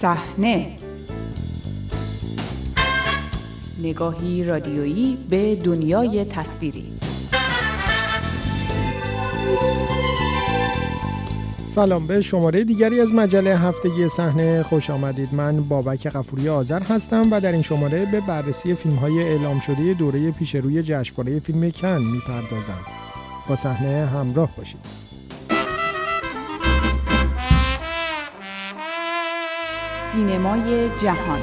صحنه. نگاهی رادیویی به دنیای تصویری. سلام به شماره دیگری از مجله هفتگی صحنه. خوش آمدید. من بابک قفوری آذر هستم و در این شماره به بررسی فیلم های اعلام شده دوره پیش روی جشنواره فیلم کن می‌پردازم. با صحنه همراه باشید. سینمای جهان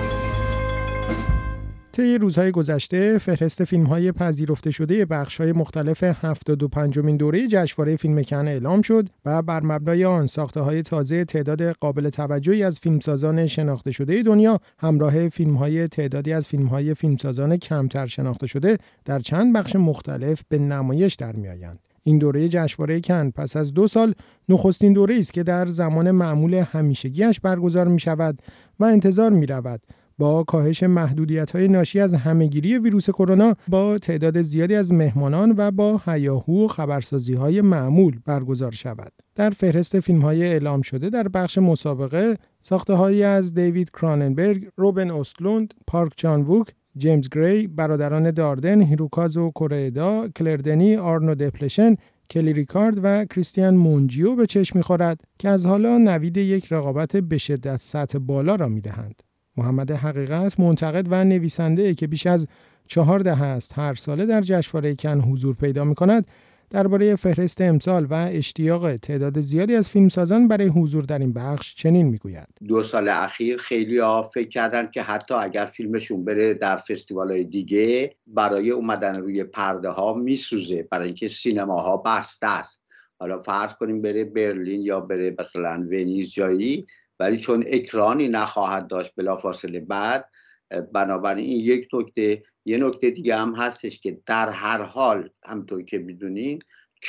طی روزهای گذشته فهرست فیلم های پذیرفته شده بخش های مختلف 75 مین دوره جشنواره فیلم کن اعلام شد و بر مبنای آن ساخته های تازه تعداد قابل توجهی از فیلمسازان شناخته شده دنیا همراه فیلم های تعدادی از فیلم های فیلمسازان کمتر شناخته شده در چند بخش مختلف به نمایش در میآیند. این دوره جشنواره کن پس از دو سال نخستین دوره است که در زمان معمول همیشگیش برگزار می شود و انتظار می رود با کاهش محدودیت های ناشی از همهگیری ویروس کرونا با تعداد زیادی از مهمانان و با هیاهو و خبرسازی های معمول برگزار شود. در فهرست فیلم های اعلام شده در بخش مسابقه ساخته هایی از دیوید کراننبرگ، روبن اوستلوند، پارک جان ووک، جیمز گری، برادران داردن، هیروکازو کورئدا، کلردنی، آرنو دپلشن، کلی ریکارد و کریستیان مونجیو به چشم می‌خورد که از حالا نوید یک رقابت به شدت سطح بالا را می‌دهند. محمد حقیقت منتقد و نویسنده که بیش از چهار دهه است هر ساله در جشنواره کن حضور پیدا می کند درباره فهرست امسال و اشتیاق تعداد زیادی از فیلمسازان برای حضور در این بخش چنین می‌گوید. دو سال اخیر خیلی ها فکر کردن که حتی اگر فیلمشون بره در فستیوال های دیگه برای اومدن روی پرده ها میسوزه برای اینکه سینماها بسته است. حالا فرض کنیم بره برلین یا بره مثلا ونیز جایی ولی چون اکرانی نخواهد داشت بلافاصله بعد بنابراین این یک نکته یه نکته دیگه هم هستش که در هر حال همطور که می‌دونین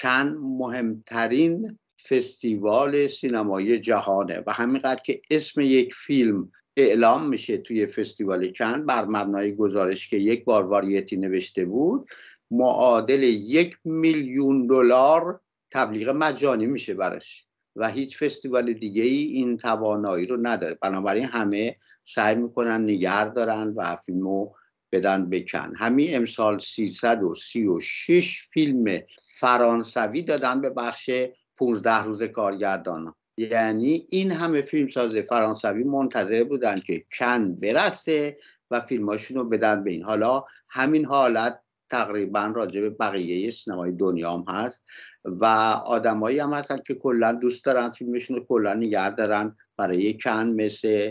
کن مهمترین فستیوال سینمایی جهانه و همینقدر که اسم یک فیلم اعلام میشه توی فستیوال کن بر مبنای گزارش که یک بار واریتی نوشته بود معادل یک میلیون دلار تبلیغ مجانی میشه براش. و هیچ فستیوال دیگه ای این توانایی رو نداره. بنابراین همه سعی می‌کنن نگر دارن و فیلمو بدن بکن. همین امسال 336 فیلم فرانسوی دادن به بخش 15 روز کارگردان. یعنی این همه فیلم ساز فرانسوی منتظر بودن که کن برسه و فیلماشون رو بدن به این. حالا همین حالت تقریبا راجع به بقیه سینمای دنیا هم هست و آدمایی هم هستن که کلا دوست دارن فیلمشون رو کلا نگه دارن. برای کن مثل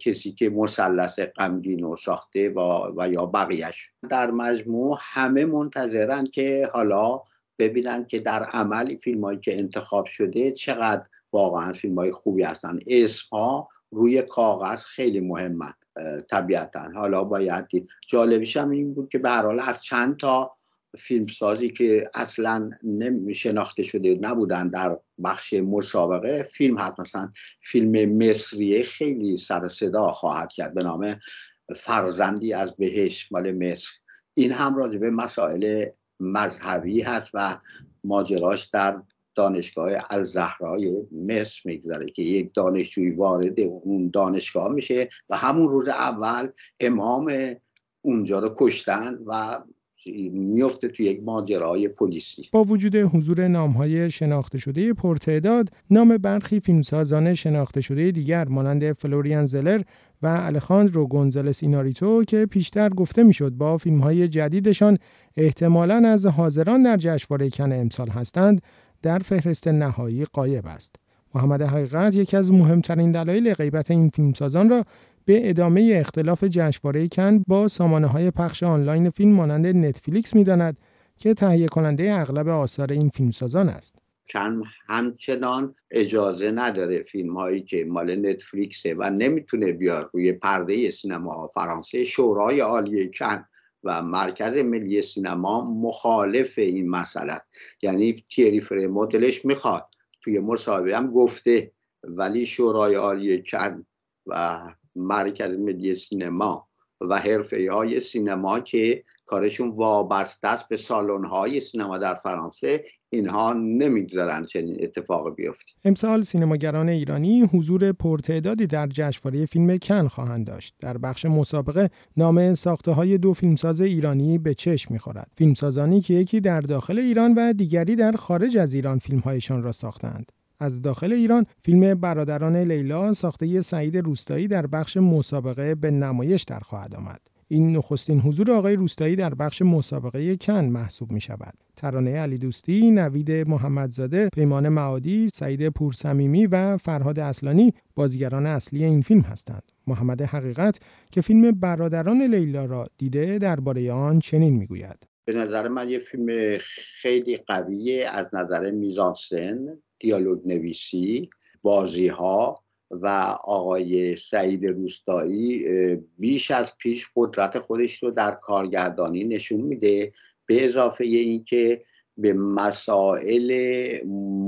کسی که مثلث غمگین و ساخته و, و یا بقیهش. در مجموع همه منتظرن که حالا ببینن که در عمل فیلم هایی که انتخاب شده چقدر واقعا فیلم های خوبی هستن. اسم ها روی کاغذ خیلی مهمن طبیعتا. حالا باید دید. جالبیش این بود که به حال از چند تا فیلمسازی که اصلا شناخته شده نبودن در بخش مسابقه فیلم هست. مثلا فیلم مصریه خیلی سر صدا خواهد کرد به نام فرزندی از بهش مال مصر. این هم راجع به مسائل مذهبی هست و ماجراش در دانشگاه الزهرای مصر میگذره که یک دانشجوی وارد اون دانشگاه میشه و همون روز اول امام اونجا رو کشتن و میفته توی یک ماجرای پلیسی. با وجود حضور نامهای شناخته شده پرتعداد نام برخی فیلمسازان شناخته شده دیگر مانند فلوریان زلر و الخاندرو گونزالس ایناریتو که پیشتر گفته می‌شد با فیلمهای جدیدشان احتمالا از حاضران در جشنواره کن امسال هستند. در فهرست نهایی قایب است محمد حقیقت یکی از مهمترین دلایل غیبت این فیلمسازان را به ادامه اختلاف جشنواره کن با سامانه های پخش آنلاین فیلم مانند نتفلیکس می‌داند که تهیه کننده اغلب آثار این فیلمسازان است. کن همچنان اجازه نداره فیلم هایی که مال نتفلیکسه و نمی‌تونه بیار روی پرده سینما فرانسه شورای عالی کن و مرکز ملی سینما مخالف این مسئله یعنی تیری فرمو دلش می‌خواد. توی مصاحبه هم گفته ولی شورای عالی کن و مرکز ملی سینما و حرفه های سینما که کارشون وابسته است به سالن های سینما در فرانسه. اینها نمی‌گذارن چنین اتفاق بیفته. امسال سینماگران ایرانی حضور پرتعدادی در جشنواره فیلم کن خواهند داشت. در بخش مسابقه نام ساخته های دو فیلمساز ایرانی به چشم می‌خورد. فیلمسازانی که یکی در داخل ایران و دیگری در خارج از ایران فیلمهایشان را ساختند. از داخل ایران فیلم برادران لیلا ساخته سعید روستایی در بخش مسابقه به نمایش در خواهد آمد. این نخستین حضور آقای روستایی در بخش مسابقه کن محسوب می شود. ترانه علی دوستی، نوید محمدزاده، پیمان معادی، سعید پورسمیمی و فرهاد اصلانی بازیگران اصلی این فیلم هستند. محمد حقیقت که فیلم برادران لیلا را دیده درباره آن چنین می‌گوید. به نظر من یه فیلم خیلی قویه از نظر میزانسن، دیالوگ نویسی، بازی ها و آقای سعید روستایی بیش از پیش قدرت خودش رو در کارگردانی نشون میده به اضافه اینکه به مسائل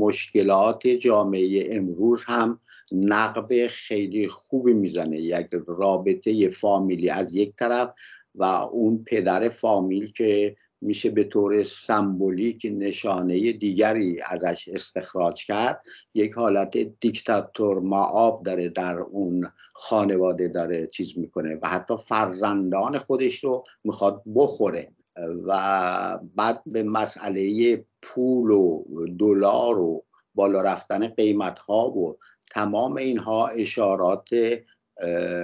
مشکلات جامعه امروز هم نقب خیلی خوبی می‌زنه. یک رابطه فامیلی از یک طرف و اون پدر فامیل که میشه به طور سمبولیک نشانه دیگری ازش استخراج کرد. یک حالت دیکتاتور معاب داره در اون خانواده داره چیز می‌کنه و حتی فرزندان خودش رو می‌خواد بخوره. و بعد به مسئله پول و دلار و بالا رفتن قیمت ها و تمام اینها اشارات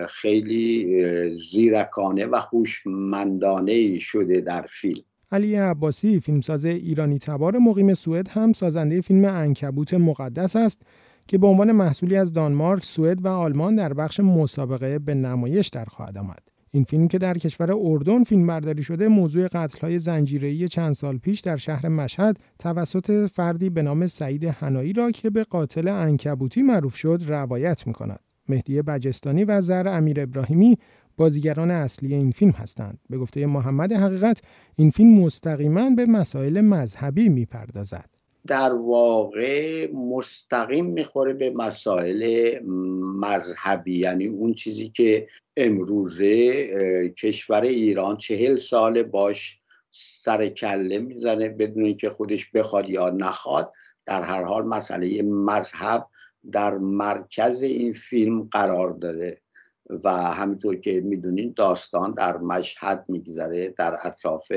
خیلی زیرکانه و هوشمندانه شده در فیلم. علی عباسی فیلمساز ایرانی تبار مقیم سوئد هم سازنده فیلم انکبوت مقدس است که به عنوان محصولی از دانمارک، سوئد و آلمان در بخش مسابقه به نمایش در خواهد آمد. این فیلم که در کشور اردن فیلم برداری شده موضوع قتل‌های زنجیره‌ای چند سال پیش در شهر مشهد توسط فردی به نام سعید هنایی را که به قاتل انکبوتی معروف شد روایت می‌کند. مهدی بجستانی و زر امیر ابراهیمی بازیگران اصلی این فیلم هستند. به گفته محمد حقیقت این فیلم مستقیما به مسائل مذهبی می‌پردازد. در واقع مستقیم می‌خوره به مسائل مذهبی یعنی اون چیزی که امروزه کشور ایران چهل سال باش سر کله می‌زنه بدون اینکه خودش بخواد یا نخواد در هر حال مسئله مذهب در مرکز این فیلم قرار داره و همینطور که می‌دونین داستان در مشهد میگذره در اطراف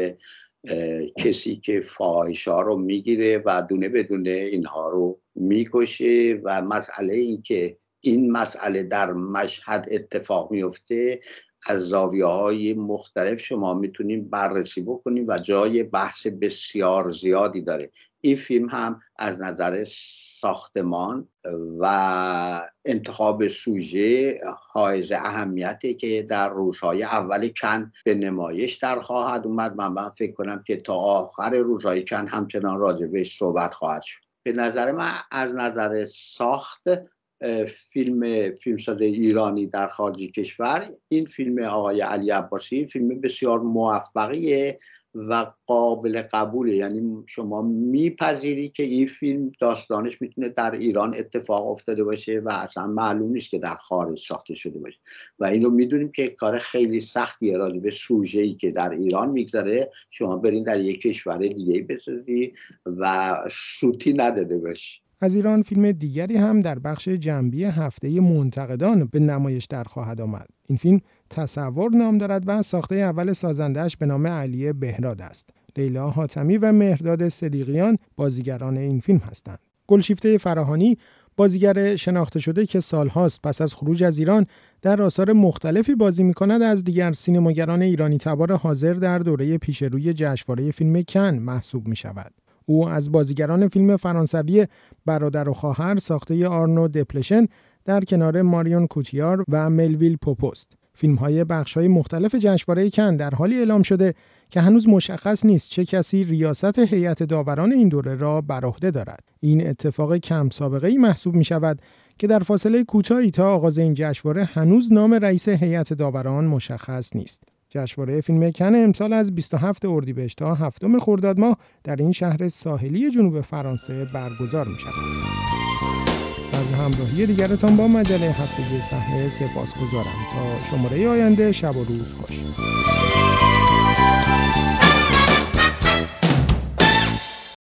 کسی که فاحشا رو می‌گیره و دونه بدونه اینها رو می‌کشه و مسئله این که این مسئله در مشهد اتفاق میفته از زاویه های مختلف شما می‌تونیم بررسی بکنیم و جای بحث بسیار زیادی داره. این فیلم هم از نظر ساختمان و انتخاب سوژه حائز اهمیتی که در روزهای اول کن به نمایش در خواهد اومد. من, من فکر کنم که تا آخر روزهای کن همچنان راجبش صحبت خواهد شد. به نظر من از نظر ساخت فیلم فیلمساز ایرانی در خارج کشور. این فیلم آقای علی عباسی فیلم بسیار موفقیه و قابل قبوله. یعنی شما میپذیری که این فیلم داستانش می‌تونه در ایران اتفاق افتاده باشه و اصلا معلوم نیست که در خارج ساخته شده باشه. و اینو می‌دونیم که کار خیلی سختیه راجع به سوژه ای که در ایران می‌گذاره. شما برین در یک کشور دیگه بسازی و سوتی نداده باشی. از ایران فیلم دیگری هم در بخش جنبی هفته منتقدان به نمایش در خواهد آمد. این فیلم تصور نام دارد و ساخته اول سازندهش به نام علی بهراد است. لیلا حاتمی و مهرداد صدیقیان بازیگران این فیلم هستند. گلشیفته فراهانی بازیگر شناخته شده که سالهاست پس از خروج از ایران در آثار مختلفی بازی می کند از دیگر سینماگران ایرانی تبار حاضر در دوره پیشروی جشنواره فیلم کن محسوب می شود. او از بازیگران فیلم فرانسوی برادر و خواهر ساخته آرنو دپلشن در کنار ماریون کوتیار و ملویل پوپوست. فیلم های بخش های مختلف جشنواره کن در حالی اعلام شده که هنوز مشخص نیست چه کسی ریاست هیئت داوران این دوره را بر عهده دارد. این اتفاق کم سابقه ای محسوب می شود که در فاصله کوتاهی تا آغاز این جشنواره هنوز نام رئیس هیئت داوران مشخص نیست. جشنواره فیلم کن امسال از 27 اردیبهشت تا 7 خرداد ماه در این شهر ساحلی جنوب فرانسه برگزار می شود. از همراهی دیگرتان با مجله هفتگی صحنه سپاس گذارم تا شماره آینده شب و روز خوش